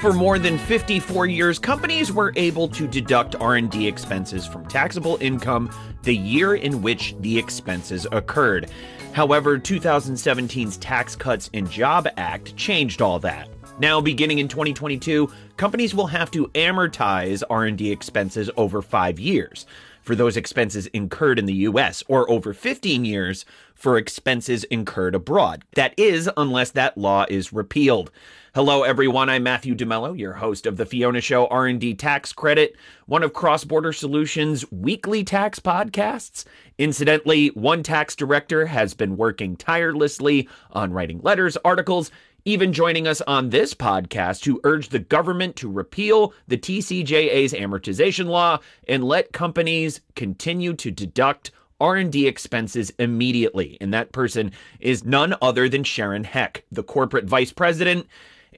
For more than 54 years, companies were able to deduct R&D expenses from taxable income the year in which the expenses occurred. However, 2017's Tax Cuts and Job Act changed all that. Now, beginning in 2022, companies will have to amortize R&D expenses over 5 years for those expenses incurred in the US or over 15 years for expenses incurred abroad. That is unless that law is repealed. Hello, everyone. I'm Matthew DeMello, your host of the Fiona Show R&D Tax Credit, one of Cross Border Solutions' weekly tax podcasts. Incidentally, one tax director has been working tirelessly on writing letters, articles, even joining us on this podcast to urge the government to repeal the TCJA's amortization law and let companies continue to deduct R&D expenses immediately. And that person is none other than Sharon Heck, the corporate vice president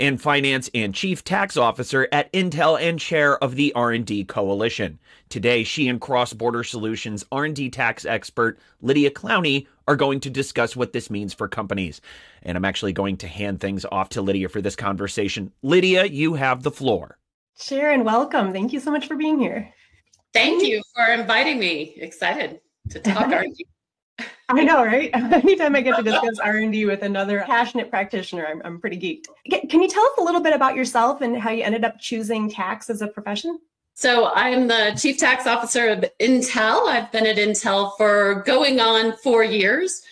and Finance and Chief Tax Officer at Intel and Chair of the R&D Coalition. Today, she and Cross Border Solutions R&D tax expert Lydia Clowney are going to discuss what this means for companies. And I'm actually going to hand things off to Lydia for this conversation. Lydia, you have the floor. Sharon, welcome. Thank you so much for being here. Thank you for inviting me. Excited to talk R&D I know, right? Anytime I get to discuss R&D with another passionate practitioner, I'm, I'm pretty geeked. Can you tell us a little bit about yourself and how you ended up choosing tax as a profession? So I'm the chief tax officer of Intel. I've been at Intel for going on four years.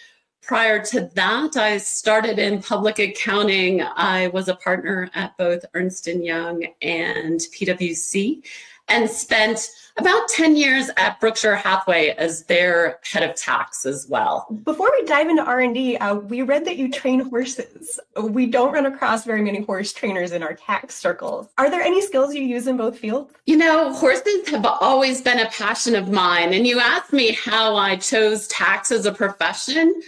Prior to that, I started in public accounting. I was a partner at both Ernst & Young and PwC and spent about 10 years at Berkshire Hathaway as their head of tax as well. Before we dive into R&D, uh, we read that you train horses. We don't run across very many horse trainers in our tax circles. Are there any skills you use in both fields? You know, horses have always been a passion of mine. And you asked me how I chose tax as a profession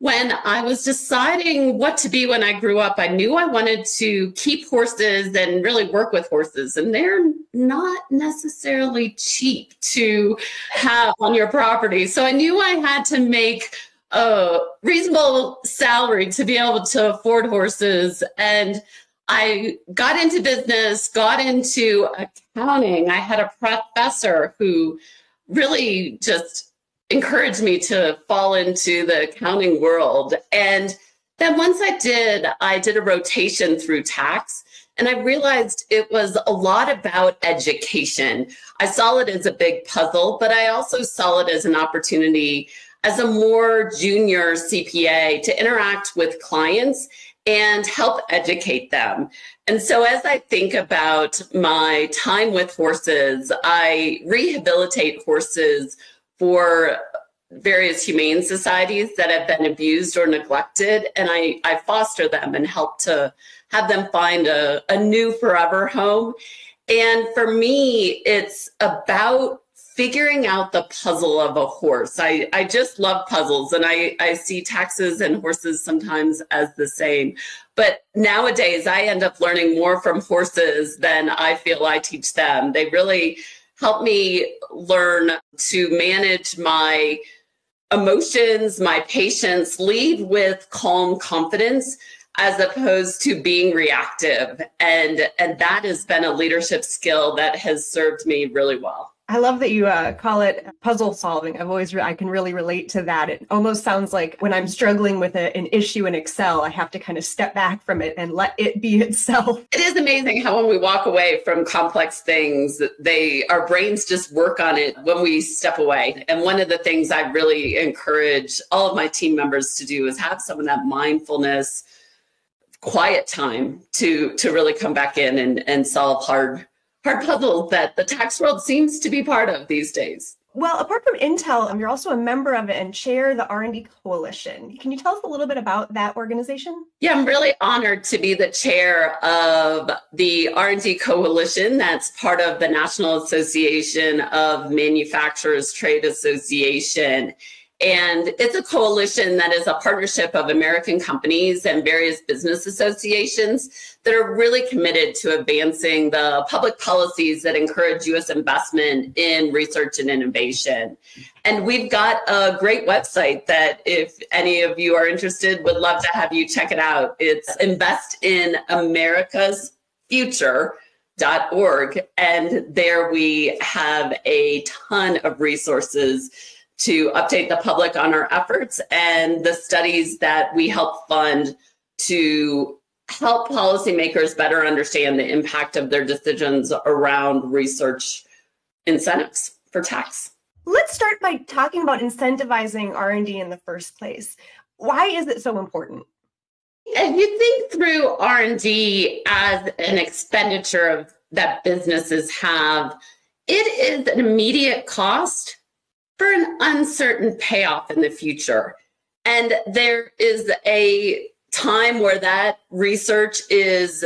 when I was deciding what to be when I grew up, I knew I wanted to keep horses and really work with horses. And they're not necessarily cheap to have on your property. So I knew I had to make a reasonable salary to be able to afford horses. And I got into business, got into accounting. I had a professor who really just encouraged me to fall into the accounting world. And then once I did, I did a rotation through tax. And I realized it was a lot about education. I saw it as a big puzzle, but I also saw it as an opportunity as a more junior CPA to interact with clients and help educate them. And so, as I think about my time with horses, I rehabilitate horses for various humane societies that have been abused or neglected. And I, I foster them and help to have them find a, a new forever home. And for me it's about figuring out the puzzle of a horse. I, I just love puzzles and I, I see taxes and horses sometimes as the same. But nowadays i end up learning more from horses than i feel i teach them. They really help me learn to manage my emotions, my patience, lead with calm confidence as opposed to being reactive. And, and that has been a leadership skill that has served me really well. I love that you uh, call it puzzle solving. I've always, re- I can really relate to that. It almost sounds like when I'm struggling with a, an issue in Excel, I have to kind of step back from it and let it be itself. It is amazing how when we walk away from complex things, they, our brains just work on it when we step away. And one of the things I really encourage all of my team members to do is have some of that mindfulness, quiet time to, to really come back in and, and solve hard hard puzzles that the tax world seems to be part of these days. Well, apart from Intel, um, you're also a member of it and chair the R&D Coalition. Can you tell us a little bit about that organization? Yeah, I'm really honored to be the chair of the R&D Coalition. That's part of the National Association of Manufacturers Trade Association. And it's a coalition that is a partnership of American companies and various business associations that are really committed to advancing the public policies that encourage US investment in research and innovation. And we've got a great website that if any of you are interested, would love to have you check it out. It's Invest in America's Future org and there we have a ton of resources to update the public on our efforts and the studies that we help fund to help policymakers better understand the impact of their decisions around research incentives for tax. Let's start by talking about incentivizing R&D in the first place. Why is it so important? If you think through R&D as an expenditure of, that businesses have, it is an immediate cost for an uncertain payoff in the future. And there is a time where that research is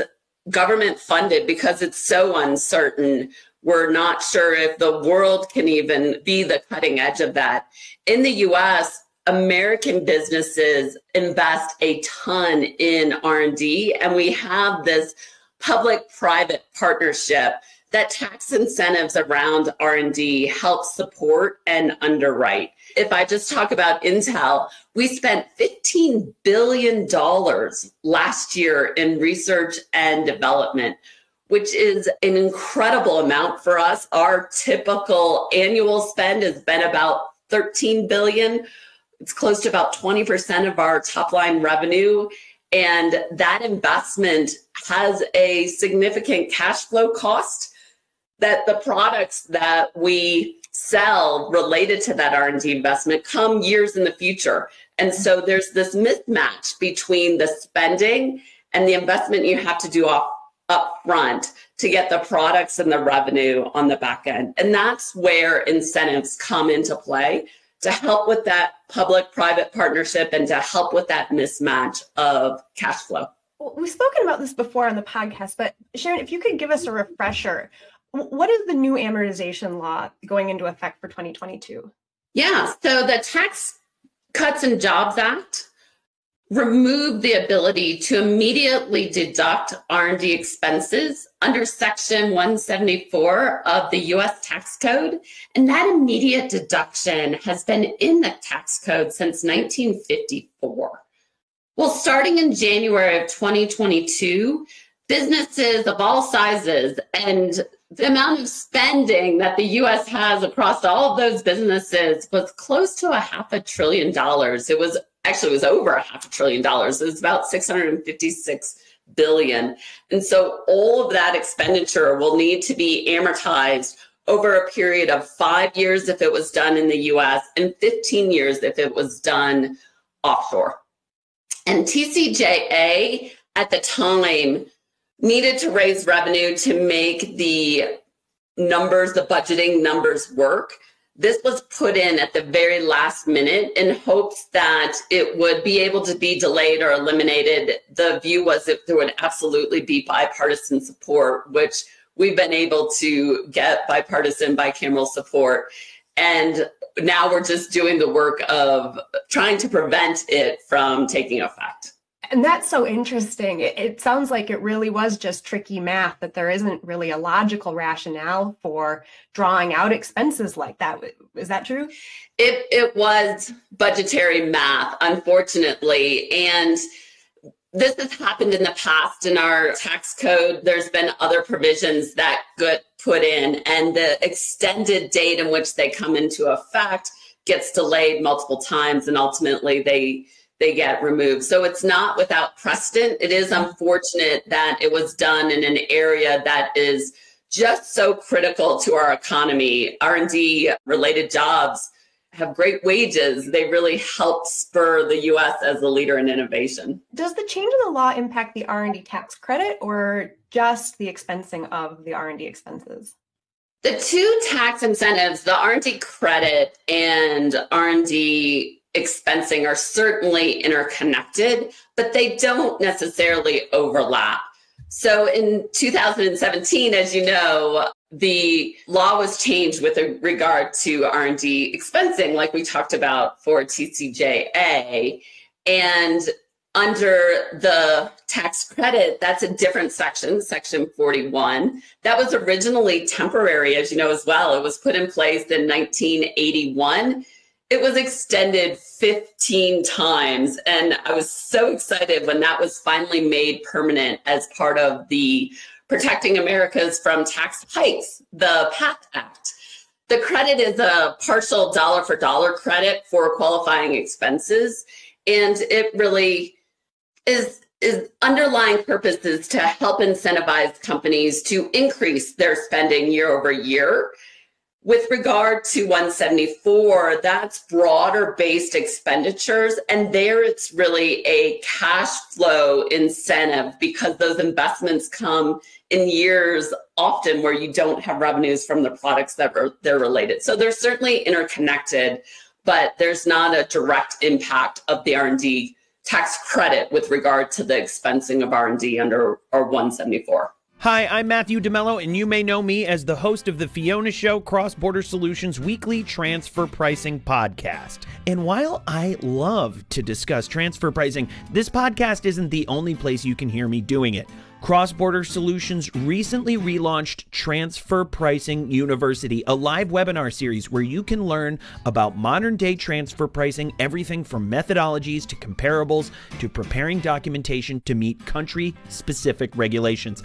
government funded because it's so uncertain. We're not sure if the world can even be the cutting edge of that. In the US, American businesses invest a ton in R&D and we have this public private partnership that tax incentives around R&D help support and underwrite. If I just talk about Intel, we spent $15 billion last year in research and development, which is an incredible amount for us. Our typical annual spend has been about 13 billion. It's close to about 20% of our top line revenue. And that investment has a significant cash flow cost that the products that we sell related to that R&D investment come years in the future. And so there's this mismatch between the spending and the investment you have to do off up front to get the products and the revenue on the back end. And that's where incentives come into play to help with that public private partnership and to help with that mismatch of cash flow. Well, we've spoken about this before on the podcast, but Sharon, if you could give us a refresher, what is the new amortization law going into effect for 2022? Yeah, so the Tax Cuts and Jobs Act removed the ability to immediately deduct R&D expenses under section 174 of the US tax code and that immediate deduction has been in the tax code since 1954. Well, starting in January of 2022, businesses of all sizes and the amount of spending that the US has across all of those businesses was close to a half a trillion dollars. It was actually it was over a half a trillion dollars. It was about 656 billion. And so all of that expenditure will need to be amortized over a period of 5 years if it was done in the US and 15 years if it was done offshore. And TCJA at the time needed to raise revenue to make the numbers, the budgeting numbers work. This was put in at the very last minute in hopes that it would be able to be delayed or eliminated. The view was that there would absolutely be bipartisan support, which we've been able to get bipartisan, bicameral support. And now we're just doing the work of trying to prevent it from taking effect. And that's so interesting. It, it, sounds like it really was just tricky math, that there isn't really a logical rationale for drawing out expenses like that. Is that true? It, it was budgetary math, unfortunately. And this has happened in the past in our tax code. There's been other provisions that get put in, and the extended date in which they come into effect gets delayed multiple times, and ultimately they they get removed. So it's not without precedent. It is unfortunate that it was done in an area that is just so critical to our economy. R&D related jobs have great wages. They really help spur the US as a leader in innovation. Does the change in the law impact the R&D tax credit or just the expensing of the R&D expenses? The two tax incentives, the R&D credit and R&D expensing are certainly interconnected, but they don't necessarily overlap. So in 2017, as you know, the law was changed with regard to R&D expensing, like we talked about for TCJA. And under the tax credit, that's a different section, section 41. That was originally temporary, as you know, as well. It was put in place in 1981. It was extended 15 times. And I was so excited when that was finally made permanent as part of the Protecting Americans from Tax Hikes, the PATH Act. The credit is a partial dollar for dollar credit for qualifying expenses. And it really is, is underlying purpose is to help incentivize companies to increase their spending year over year. With regard to 174, that's broader based expenditures. And there it's really a cash flow incentive because those investments come in years often where you don't have revenues from the products that are they're related. So they're certainly interconnected, but there's not a direct impact of the R&D tax credit with regard to the expensing of R&D under our 174. Hi, I'm Matthew DeMello, and you may know me as the host of the Fiona Show Cross Border Solutions weekly transfer pricing podcast. And while I love to discuss transfer pricing, this podcast isn't the only place you can hear me doing it. Cross Border Solutions recently relaunched Transfer Pricing University, a live webinar series where you can learn about modern day transfer pricing, everything from methodologies to comparables to preparing documentation to meet country specific regulations.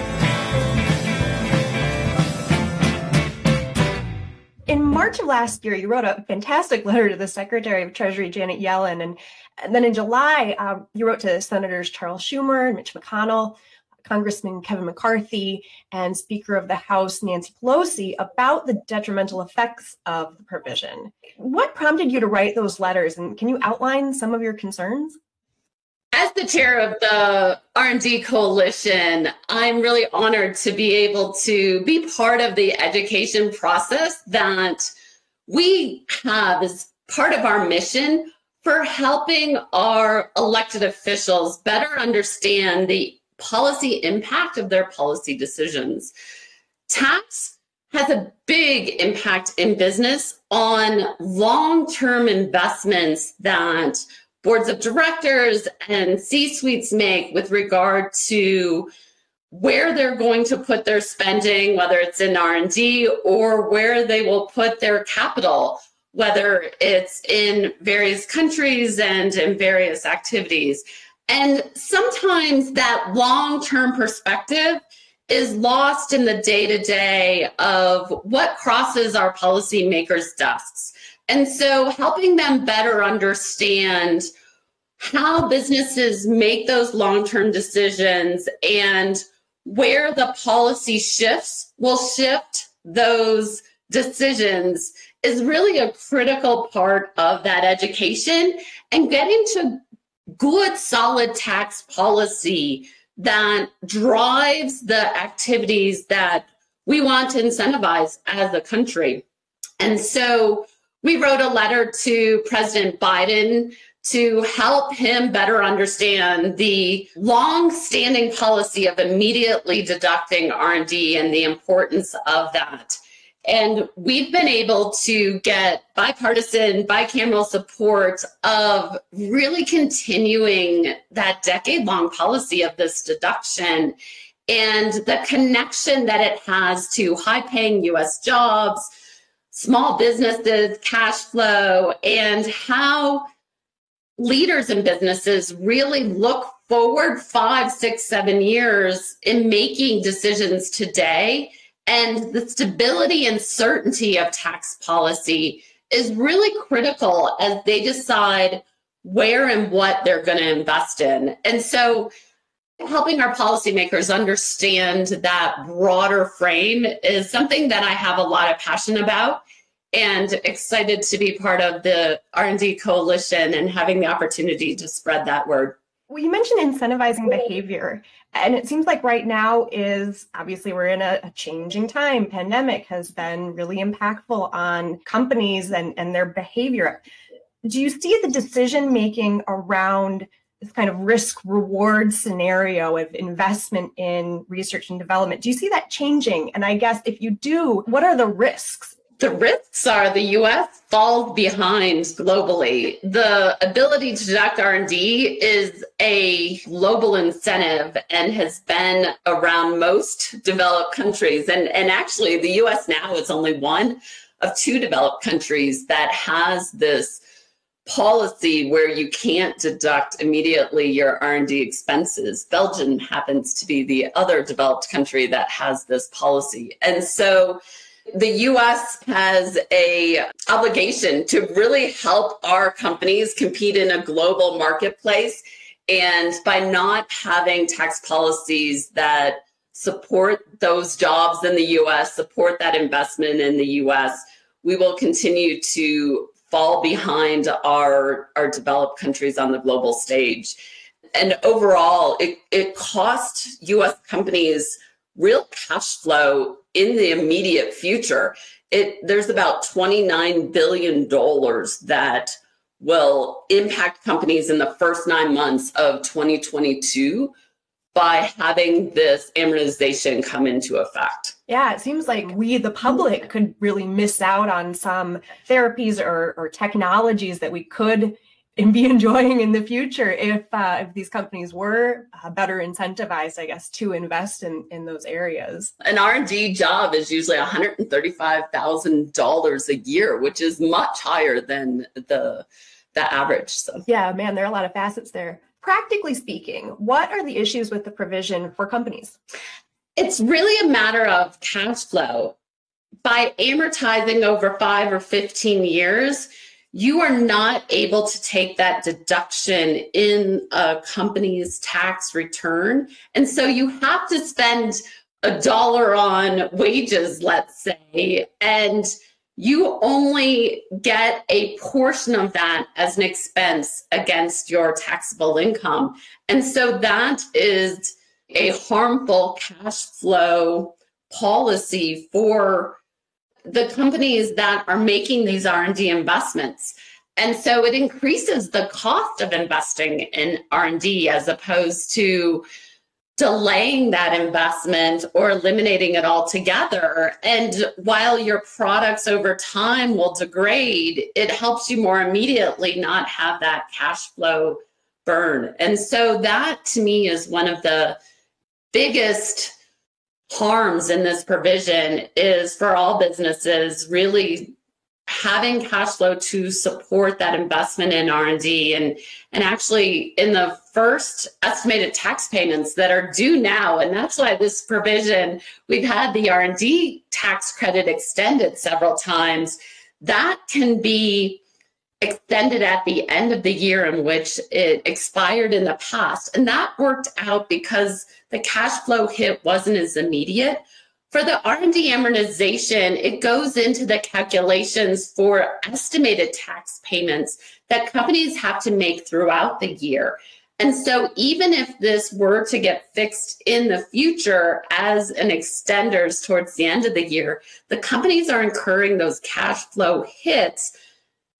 March of last year, you wrote a fantastic letter to the Secretary of Treasury, Janet Yellen. And, and then in July, um, you wrote to Senators Charles Schumer and Mitch McConnell Congressman Kevin McCarthy and Speaker of the House Nancy Pelosi about the detrimental effects of the provision. What prompted you to write those letters and can you outline some of your concerns? As the chair of the R&D coalition, I'm really honored to be able to be part of the education process that we have as part of our mission for helping our elected officials better understand the policy impact of their policy decisions. Tax has a big impact in business on long term investments that boards of directors and C suites make with regard to where they're going to put their spending whether it's in r&d or where they will put their capital whether it's in various countries and in various activities and sometimes that long term perspective is lost in the day to day of what crosses our policymakers' desks. And so helping them better understand how businesses make those long term decisions and where the policy shifts will shift those decisions is really a critical part of that education and getting to good, solid tax policy that drives the activities that we want to incentivize as a country. And so we wrote a letter to President Biden to help him better understand the long-standing policy of immediately deducting R&D and the importance of that. And we've been able to get bipartisan, bicameral support of really continuing that decade long policy of this deduction and the connection that it has to high paying US jobs, small businesses, cash flow, and how leaders in businesses really look forward five, six, seven years in making decisions today and the stability and certainty of tax policy is really critical as they decide where and what they're going to invest in. And so, helping our policymakers understand that broader frame is something that I have a lot of passion about. And excited to be part of the R&D coalition and having the opportunity to spread that word. Well, you mentioned incentivizing behavior, and it seems like right now is obviously we're in a, a, changing time. Pandemic has been really impactful on companies and, and their behavior. Do you see the decision making around this kind of risk reward scenario of investment in research and development? Do you see that changing? And I guess if you do, what are the risks? The risks are the U.S. falls behind globally. The ability to deduct R&D is a global incentive and has been around most developed countries. And, and actually, the U.S. now is only one of two developed countries that has this policy where you can't deduct immediately your R&D expenses. Belgium happens to be the other developed country that has this policy. And so the US has a obligation to really help our companies compete in a global marketplace and by not having tax policies that support those jobs in the US, support that investment in the US, we will continue to fall behind our our developed countries on the global stage. And overall, it, it costs US companies real cash flow in the immediate future, it there's about 29 billion dollars that will impact companies in the first 9 months of 2022 by having this amortization come into effect. Yeah, it seems like we, the public, could really miss out on some therapies or, or technologies that we could and be enjoying in the future if uh, if these companies were uh, better incentivized, I guess, to invest in in those areas. An R and D job is usually one hundred and thirty five thousand dollars a year, which is much higher than the the average. So yeah, man, there are a lot of facets there. Practically speaking, what are the issues with the provision for companies? It's really a matter of cash flow. By amortizing over five or 15 years, you are not able to take that deduction in a company's tax return. And so you have to spend a dollar on wages, let's say, and you only get a portion of that as an expense against your taxable income. And so that is a harmful cash flow policy for the companies that are making these R&D investments. And so it increases the cost of investing in R&D as opposed to delaying that investment or eliminating it altogether. And while your products over time will degrade, it helps you more immediately not have that cash flow burn. And so that to me is one of the biggest harms in this provision is for all businesses really having cash flow to support that investment in R&D and and actually in the first estimated tax payments that are due now. And that's why this provision we've had the R&D tax credit extended several times. That can be extended at the end of the year in which it expired in the past. And that worked out because the cash flow hit wasn't as immediate. For the R&D amortization, it goes into the calculations for estimated tax payments that companies have to make throughout the year. And so even if this were to get fixed in the future as an extenders towards the end of the year, the companies are incurring those cash flow hits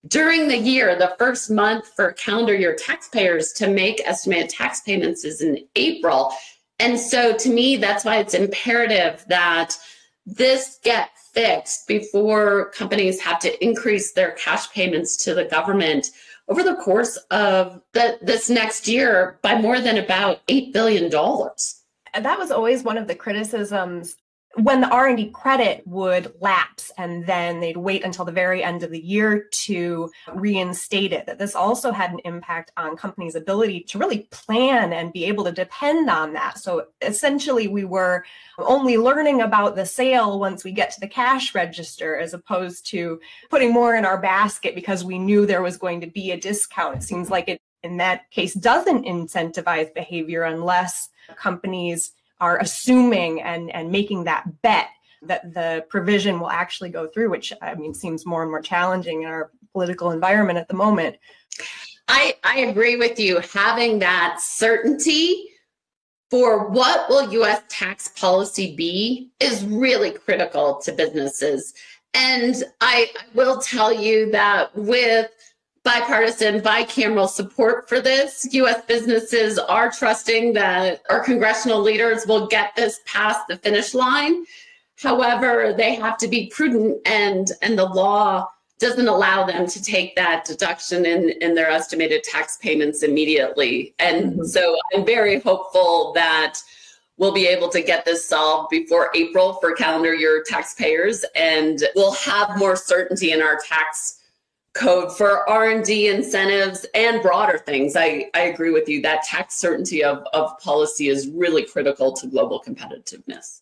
during the year, the first month for calendar year taxpayers to make estimated tax payments is in April. And so to me, that's why it's imperative that this get fixed before companies have to increase their cash payments to the government over the course of the, this next year by more than about $8 billion. That was always one of the criticisms when the r&d credit would lapse and then they'd wait until the very end of the year to reinstate it that this also had an impact on companies ability to really plan and be able to depend on that. So essentially we were only learning about the sale once we get to the cash register as opposed to putting more in our basket because we knew there was going to be a discount. It seems like it in that case doesn't incentivize behavior unless companies are assuming and, and making that bet that the provision will actually go through, which I mean seems more and more challenging in our political environment at the moment. I, I agree with you. Having that certainty for what will US tax policy be is really critical to businesses. And I will tell you that with bipartisan, bicameral support for this, US businesses are trusting that our congressional leaders will get this past the finish line. However, they have to be prudent and and the law doesn't allow them to take that deduction in, in their estimated tax payments immediately. And mm-hmm. so I'm very hopeful that we'll be able to get this solved before April for calendar year taxpayers and we'll have more certainty in our tax code for R&D incentives and broader things. I, I agree with you that tax certainty of, of policy is really critical to global competitiveness.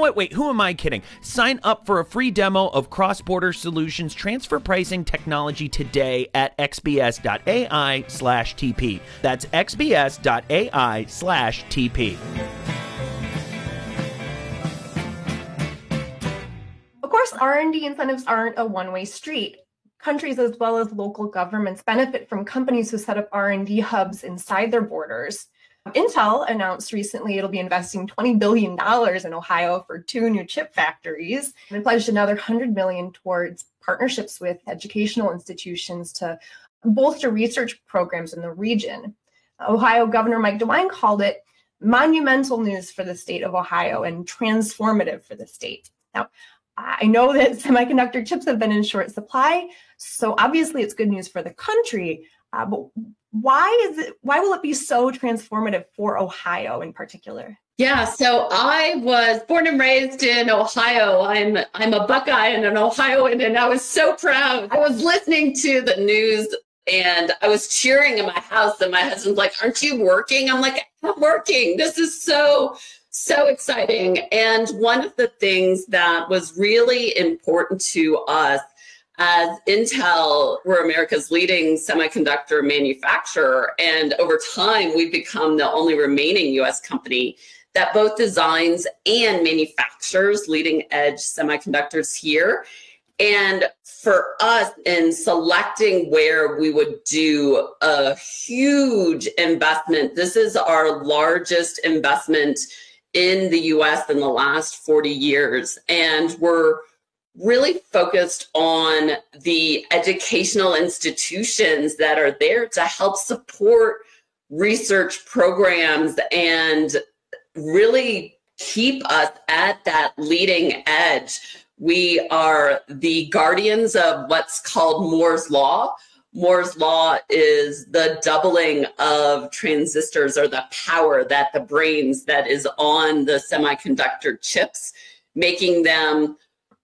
what? Wait, who am I kidding? Sign up for a free demo of Cross Border Solutions transfer pricing technology today at xbs.ai slash TP. That's xbs.ai slash TP. Of course, R&D incentives aren't a one-way street. Countries as well as local governments benefit from companies who set up R&D hubs inside their borders. Intel announced recently it'll be investing $20 billion in Ohio for two new chip factories and pledged another 100 million towards partnerships with educational institutions to bolster research programs in the region. Ohio Governor Mike DeWine called it monumental news for the state of Ohio and transformative for the state. Now, I know that semiconductor chips have been in short supply, so obviously it's good news for the country. Uh, but why is it? Why will it be so transformative for Ohio in particular? Yeah, so I was born and raised in Ohio. I'm I'm a Buckeye and an Ohioan, and I was so proud. I was listening to the news and I was cheering in my house, and my husband's like, Aren't you working? I'm like, I'm working. This is so, so exciting. And one of the things that was really important to us as Intel, we're America's leading semiconductor manufacturer. And over time, we've become the only remaining US company that both designs and manufactures leading edge semiconductors here. And for us, in selecting where we would do a huge investment, this is our largest investment in the US in the last 40 years. And we're really focused on the educational institutions that are there to help support research programs and really keep us at that leading edge we are the guardians of what's called Moore's Law. Moore's Law is the doubling of transistors or the power that the brains that is on the semiconductor chips, making them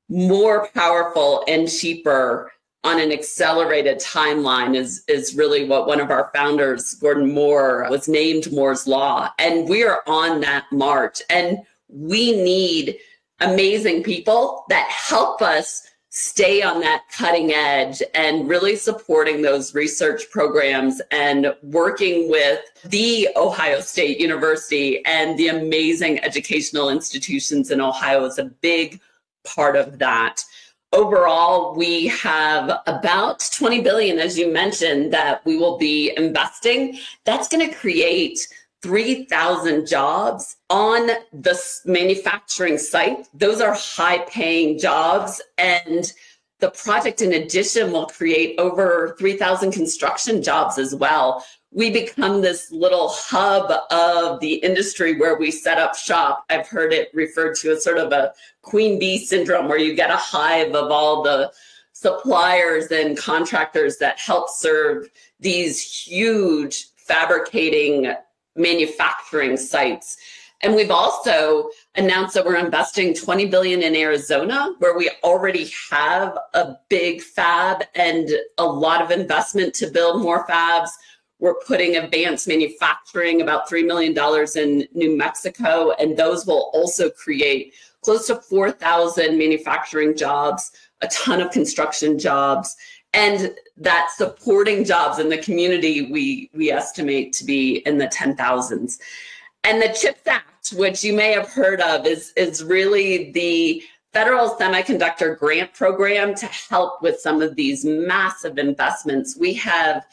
more powerful and cheaper on an accelerated timeline is is really what one of our founders Gordon Moore was named Moore's law. And we are on that march. And we need amazing people that help us stay on that cutting edge and really supporting those research programs and working with the Ohio State University and the amazing educational institutions in Ohio. Is a big part of that. Overall, we have about 20 billion, as you mentioned, that we will be investing. That's going to create 3,000 jobs on the manufacturing site. Those are high paying jobs. And the project, in addition, will create over 3,000 construction jobs as well. We become this little hub of the industry where we set up shop. I've heard it referred to as sort of a queen bee syndrome, where you get a hive of all the suppliers and contractors that help serve these huge fabricating manufacturing sites. And we've also announced that we're investing 20 billion in Arizona, where we already have a big fab and a lot of investment to build more fabs. We're putting advanced manufacturing, about $3 million in New Mexico, and those will also create close to 4,000 manufacturing jobs, a ton of construction jobs, and that supporting jobs in the community we we estimate to be in the 10,000s. And the CHIPS Act, which you may have heard of, is is really the federal semiconductor grant program to help with some of these massive investments. We have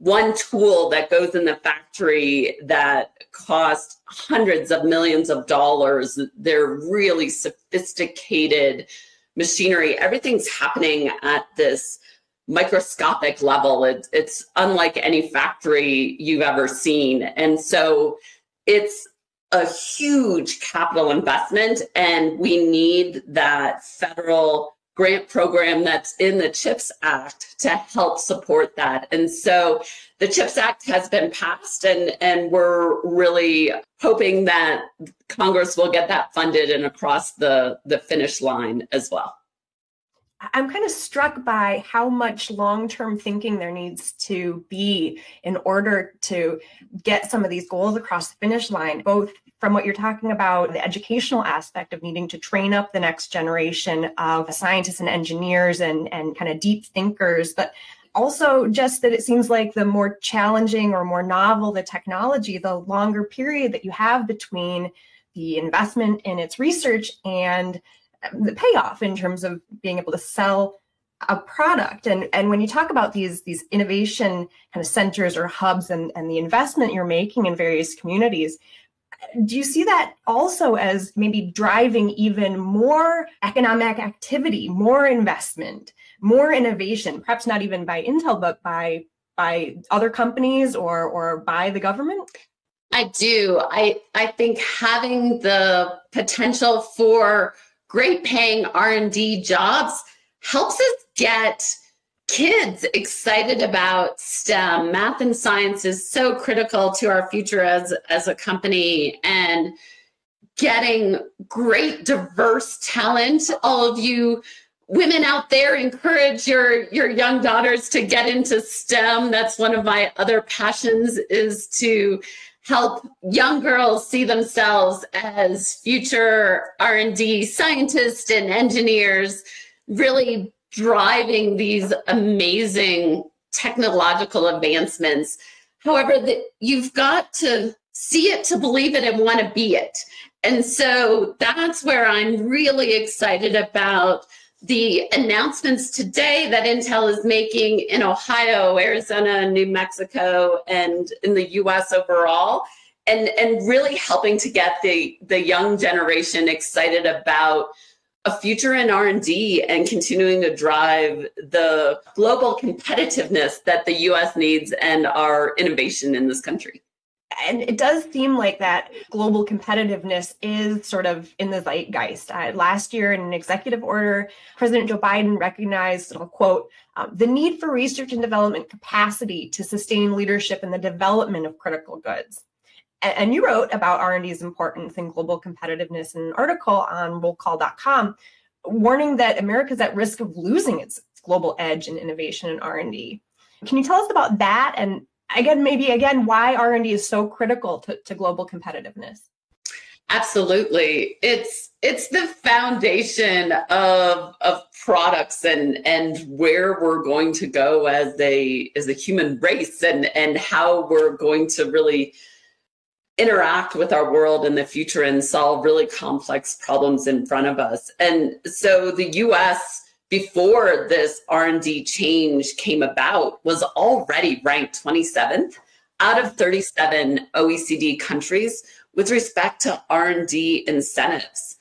one tool that goes in the factory that costs hundreds of millions of dollars. They're really sophisticated machinery. Everything's happening at this microscopic level. It, it's unlike any factory you've ever seen. And so it's a huge capital investment, and we need that federal grant program that's in the CHIPS Act to help support that. And so the CHIPS Act has been passed, and, and we're really hoping that Congress will get that funded and across the, the finish line as well. I'm kind of struck by how much long term thinking there needs to be in order to get some of these goals across the finish line, both from what you're talking about, the educational aspect of needing to train up the next generation of scientists and engineers and, and kind of deep thinkers, but also just that it seems like the more challenging or more novel the technology, the longer period that you have between the investment in its research and the payoff in terms of being able to sell a product. And and when you talk about these these innovation kind of centers or hubs and and the investment you're making in various communities do you see that also as maybe driving even more economic activity more investment more innovation perhaps not even by intel but by by other companies or or by the government? I do. I i think having the potential for great paying R&D jobs helps us get kids excited about STEM. Math and science is so critical to our future as, as a company and getting great diverse talent. All of you women out there encourage your your young daughters to get into STEM. That's one of my other passions is to help young girls see themselves as future r&d scientists and engineers really driving these amazing technological advancements. However that you've got to see it to believe it and want to be it. And so that's where i'm really excited about the announcements today that Intel is making in Ohio, Arizona, New Mexico, and in the US overall, and, and really helping to get the, the young generation excited about a future in R&D and continuing to drive the global competitiveness that the US needs and our innovation in this country and it does seem like that global competitiveness is sort of in the zeitgeist. Uh, last year, in an executive order, President Joe Biden recognized, and I'll quote, um, the need for research and development capacity to sustain leadership in the development of critical goods. And, and you wrote about R&D's importance in global competitiveness in an article on rollcall.com, warning that America is at risk of losing its global edge in innovation and R&D. Can you tell us about that and again maybe again why r&d is so critical to, to global competitiveness? Absolutely. It's it's the foundation of of products and and where we're going to go as a as a human race and and how we're going to really interact with our world in the future and solve really complex problems in front of us. And so the us before this R&D change came about was already ranked 27th out of 37 OECD countries with respect to R&D incentives.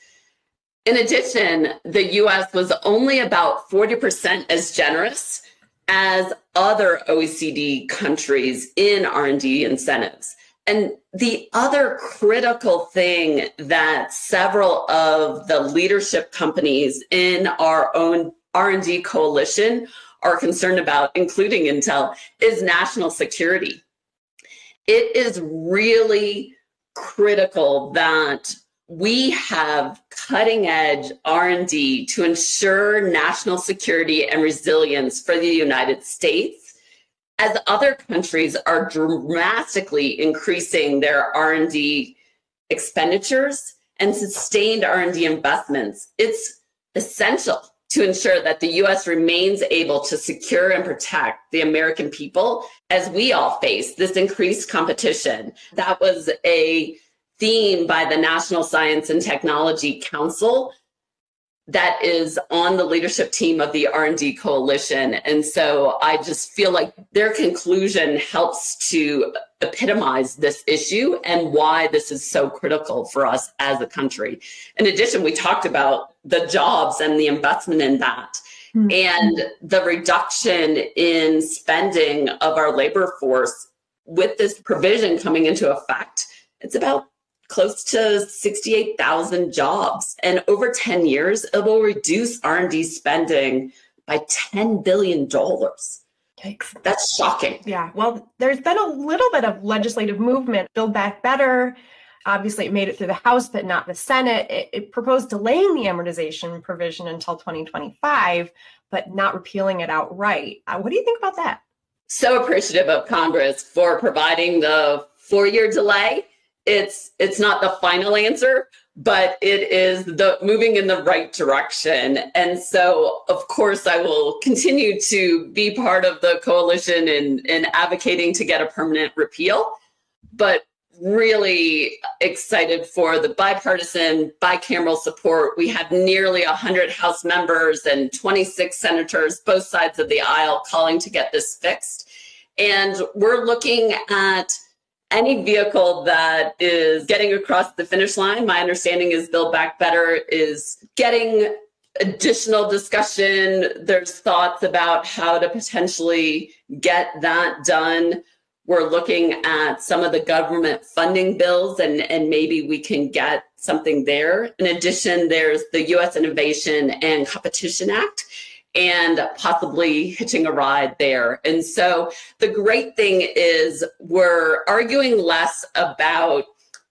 In addition, the US was only about 40% as generous as other OECD countries in R&D incentives. And the other critical thing that several of the leadership companies in our own R&D coalition are concerned about, including Intel, is national security. It is really critical that we have cutting edge r&d to ensure national security and resilience for the united states as other countries are dramatically increasing their r&d expenditures and sustained r&d investments it's essential to ensure that the us remains able to secure and protect the american people as we all face this increased competition. That was a theme by the National Science and Technology Council that is on the leadership team of the R&D coalition and so I just feel like their conclusion helps to epitomize this issue and why this is so critical for us as a country. In addition, we talked about the jobs and the investment in that. Mm-hmm. And the reduction in spending of our labor force with this provision coming into effect, it's about close to 68,000 jobs. And over 10 years, it will reduce R&D spending by $10 billion. Yikes. That's shocking. Yeah. Well, there's been a little bit of legislative movement. Build Back Better. Obviously, it made it through the House, but not the Senate. It, it proposed delaying the amortization provision until 2025, but not repealing it outright. Uh, what do you think about that? So appreciative of Congress for providing the four year delay it's it's not the final answer but it is the moving in the right direction. And so of course i will continue to be part of the coalition in in advocating to get a permanent repeal but really excited for the bipartisan bicameral support. We have nearly 100 house members and 26 senators both sides of the aisle calling to get this fixed. And we're looking at any vehicle that is getting across the finish line, my understanding is Build Back Better is getting additional discussion. There's thoughts about how to potentially get that done. We're looking at some of the government funding bills and, and maybe we can get something there. In addition, there's the US Innovation and Competition Act and possibly hitching a ride there. And so the great thing is we're arguing less about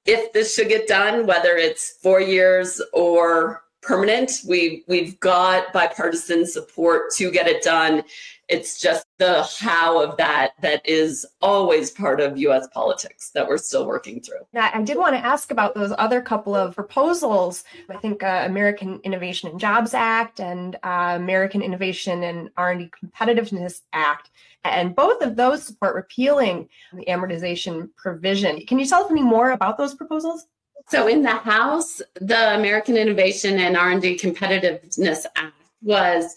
if this should get done, whether it's four years or permanent. We we've got bipartisan support to get it done. It's just the how of that that is always part of US politics that we're still working through. Now, I did want to ask about those other couple of proposals. I think uh, American Innovation and Jobs Act and uh, American Innovation and R&D Competitiveness Act. And both of those support repealing the amortization provision. Can you tell us any more about those proposals? So in the House, the American Innovation and R&D Competitiveness Act was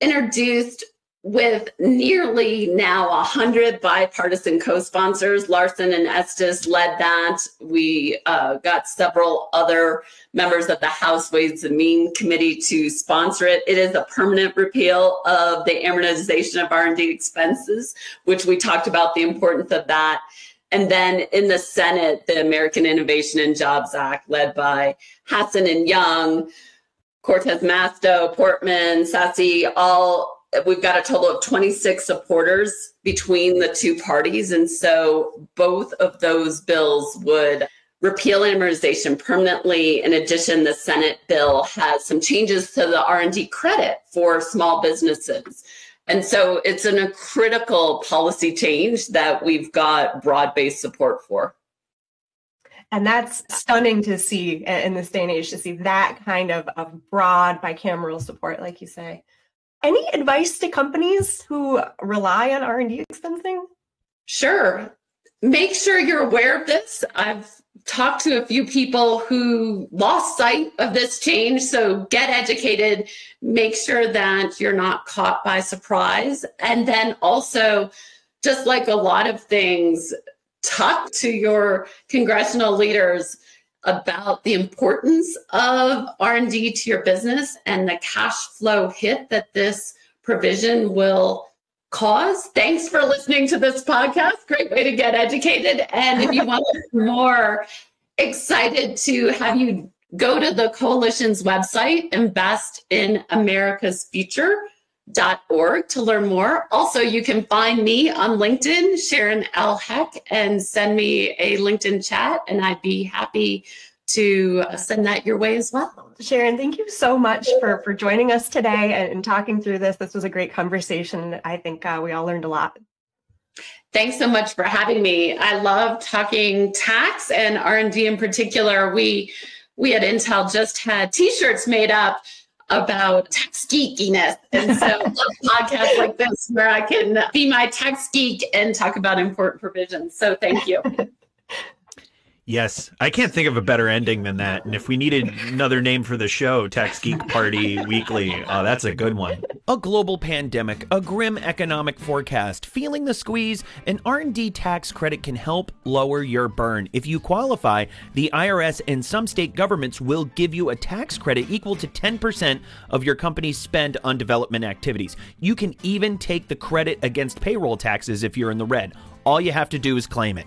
introduced with nearly now 100 bipartisan co-sponsors. Larson and estes led that. We uh, got several other members of the house ways and mean committee to sponsor it. It is a permanent repeal of the amortization of r&d expenses which we talked about the importance of that. And then in the senate the american innovation and jobs act led by hassan and young cortez masto portman sasse all we've got a total of 26 supporters between the two parties. And so both of those bills would repeal amortization permanently. In addition, the Senate bill has some changes to the R&D credit for small businesses. And so it's a critical policy change that we've got broad-based support for. And that's stunning to see in this day and age to see that kind of, of broad bicameral support, like you say. Any advice to companies who rely on R&D expensing? Sure. Make sure you're aware of this. I've talked to a few people who lost sight of this change. So get educated, make sure that you're not caught by surprise. And then also, just like a lot of things, talk to your congressional leaders about the importance of R&D to your business and the cash flow hit that this provision will cause. Thanks for listening to this podcast. Great way to get educated. And if you want more, excited to have you go to the coalition's website, Invest in America's Future org to learn more. Also, you can find me on LinkedIn, Sharon L. Heck, and send me a LinkedIn chat, and I'd be happy to send that your way as well. Sharon, thank you so much for for joining us today and, and talking through this. This was a great conversation. I think uh, we all learned a lot. Thanks so much for having me. I love talking tax and R&D in particular. We we at Intel just had t-shirts made up about tax geekiness. And so podcasts like this where I can be my tax geek and talk about important provisions. So thank you. Yes, I can't think of a better ending than that. And if we needed another name for the show, Tax Geek Party Weekly, oh, that's a good one. A global pandemic, a grim economic forecast, feeling the squeeze, an R&D tax credit can help lower your burn. If you qualify, the IRS and some state governments will give you a tax credit equal to 10% of your company's spend on development activities. You can even take the credit against payroll taxes if you're in the red. All you have to do is claim it.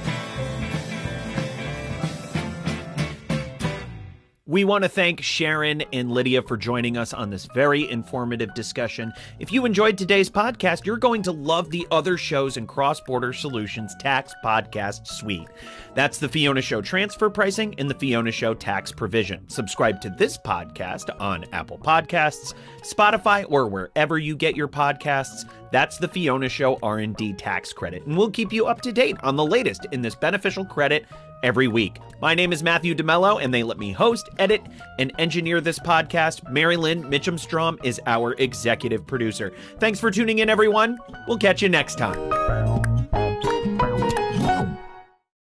We want to thank Sharon and Lydia for joining us on this very informative discussion. If you enjoyed today's podcast, you're going to love the other shows in Cross Border Solutions Tax Podcast Suite. That's the Fiona Show Transfer Pricing and the Fiona Show Tax Provision. Subscribe to this podcast on Apple Podcasts, Spotify, or wherever you get your podcasts. That's the Fiona Show R&D Tax Credit, and we'll keep you up to date on the latest in this beneficial credit every week. My name is Matthew DeMello, and they let me host, edit, and engineer this podcast. Mary Lynn Mitchum Strom is our executive producer. Thanks for tuning in, everyone. We'll catch you next time.